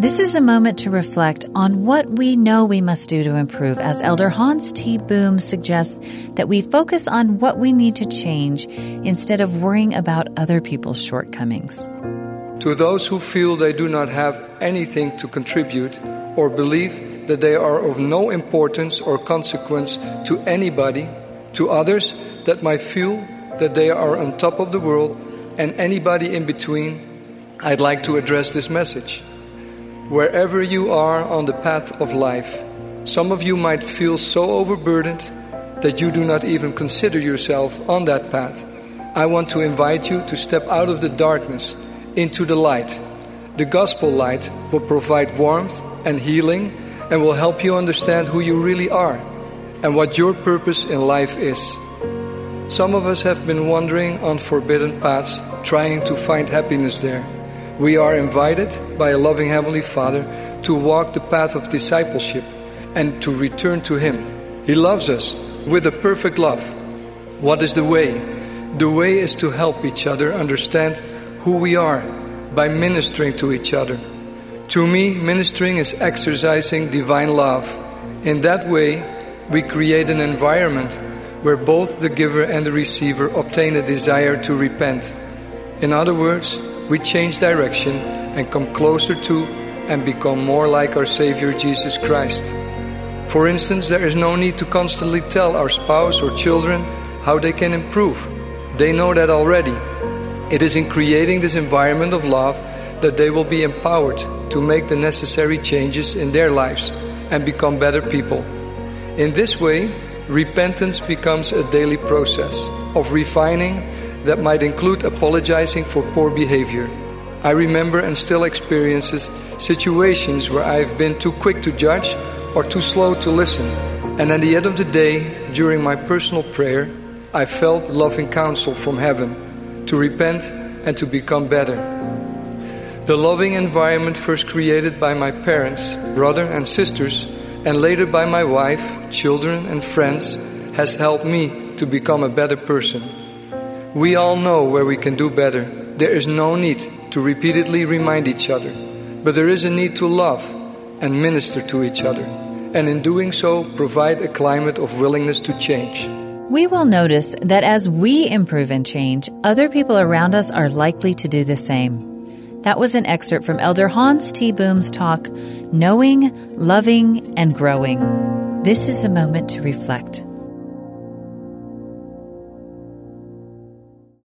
This is a moment to reflect on what we know we must do to improve, as Elder Hans T. Boom suggests that we focus on what we need to change instead of worrying about other people's shortcomings. To those who feel they do not have anything to contribute or believe that they are of no importance or consequence to anybody, to others that might feel that they are on top of the world, and anybody in between, I'd like to address this message. Wherever you are on the path of life, some of you might feel so overburdened that you do not even consider yourself on that path. I want to invite you to step out of the darkness into the light. The gospel light will provide warmth and healing and will help you understand who you really are and what your purpose in life is. Some of us have been wandering on forbidden paths, trying to find happiness there. We are invited by a loving Heavenly Father to walk the path of discipleship and to return to Him. He loves us with a perfect love. What is the way? The way is to help each other understand who we are by ministering to each other. To me, ministering is exercising divine love. In that way, we create an environment where both the giver and the receiver obtain a desire to repent. In other words, we change direction and come closer to and become more like our Savior Jesus Christ. For instance, there is no need to constantly tell our spouse or children how they can improve. They know that already. It is in creating this environment of love that they will be empowered to make the necessary changes in their lives and become better people. In this way, repentance becomes a daily process of refining that might include apologizing for poor behavior. I remember and still experiences situations where I've been too quick to judge or too slow to listen. And at the end of the day, during my personal prayer, I felt loving counsel from heaven to repent and to become better. The loving environment first created by my parents, brother and sisters, and later by my wife, children and friends has helped me to become a better person. We all know where we can do better. There is no need to repeatedly remind each other, but there is a need to love and minister to each other, and in doing so, provide a climate of willingness to change. We will notice that as we improve and change, other people around us are likely to do the same. That was an excerpt from Elder Hans T. Boom's talk, Knowing, Loving, and Growing. This is a moment to reflect.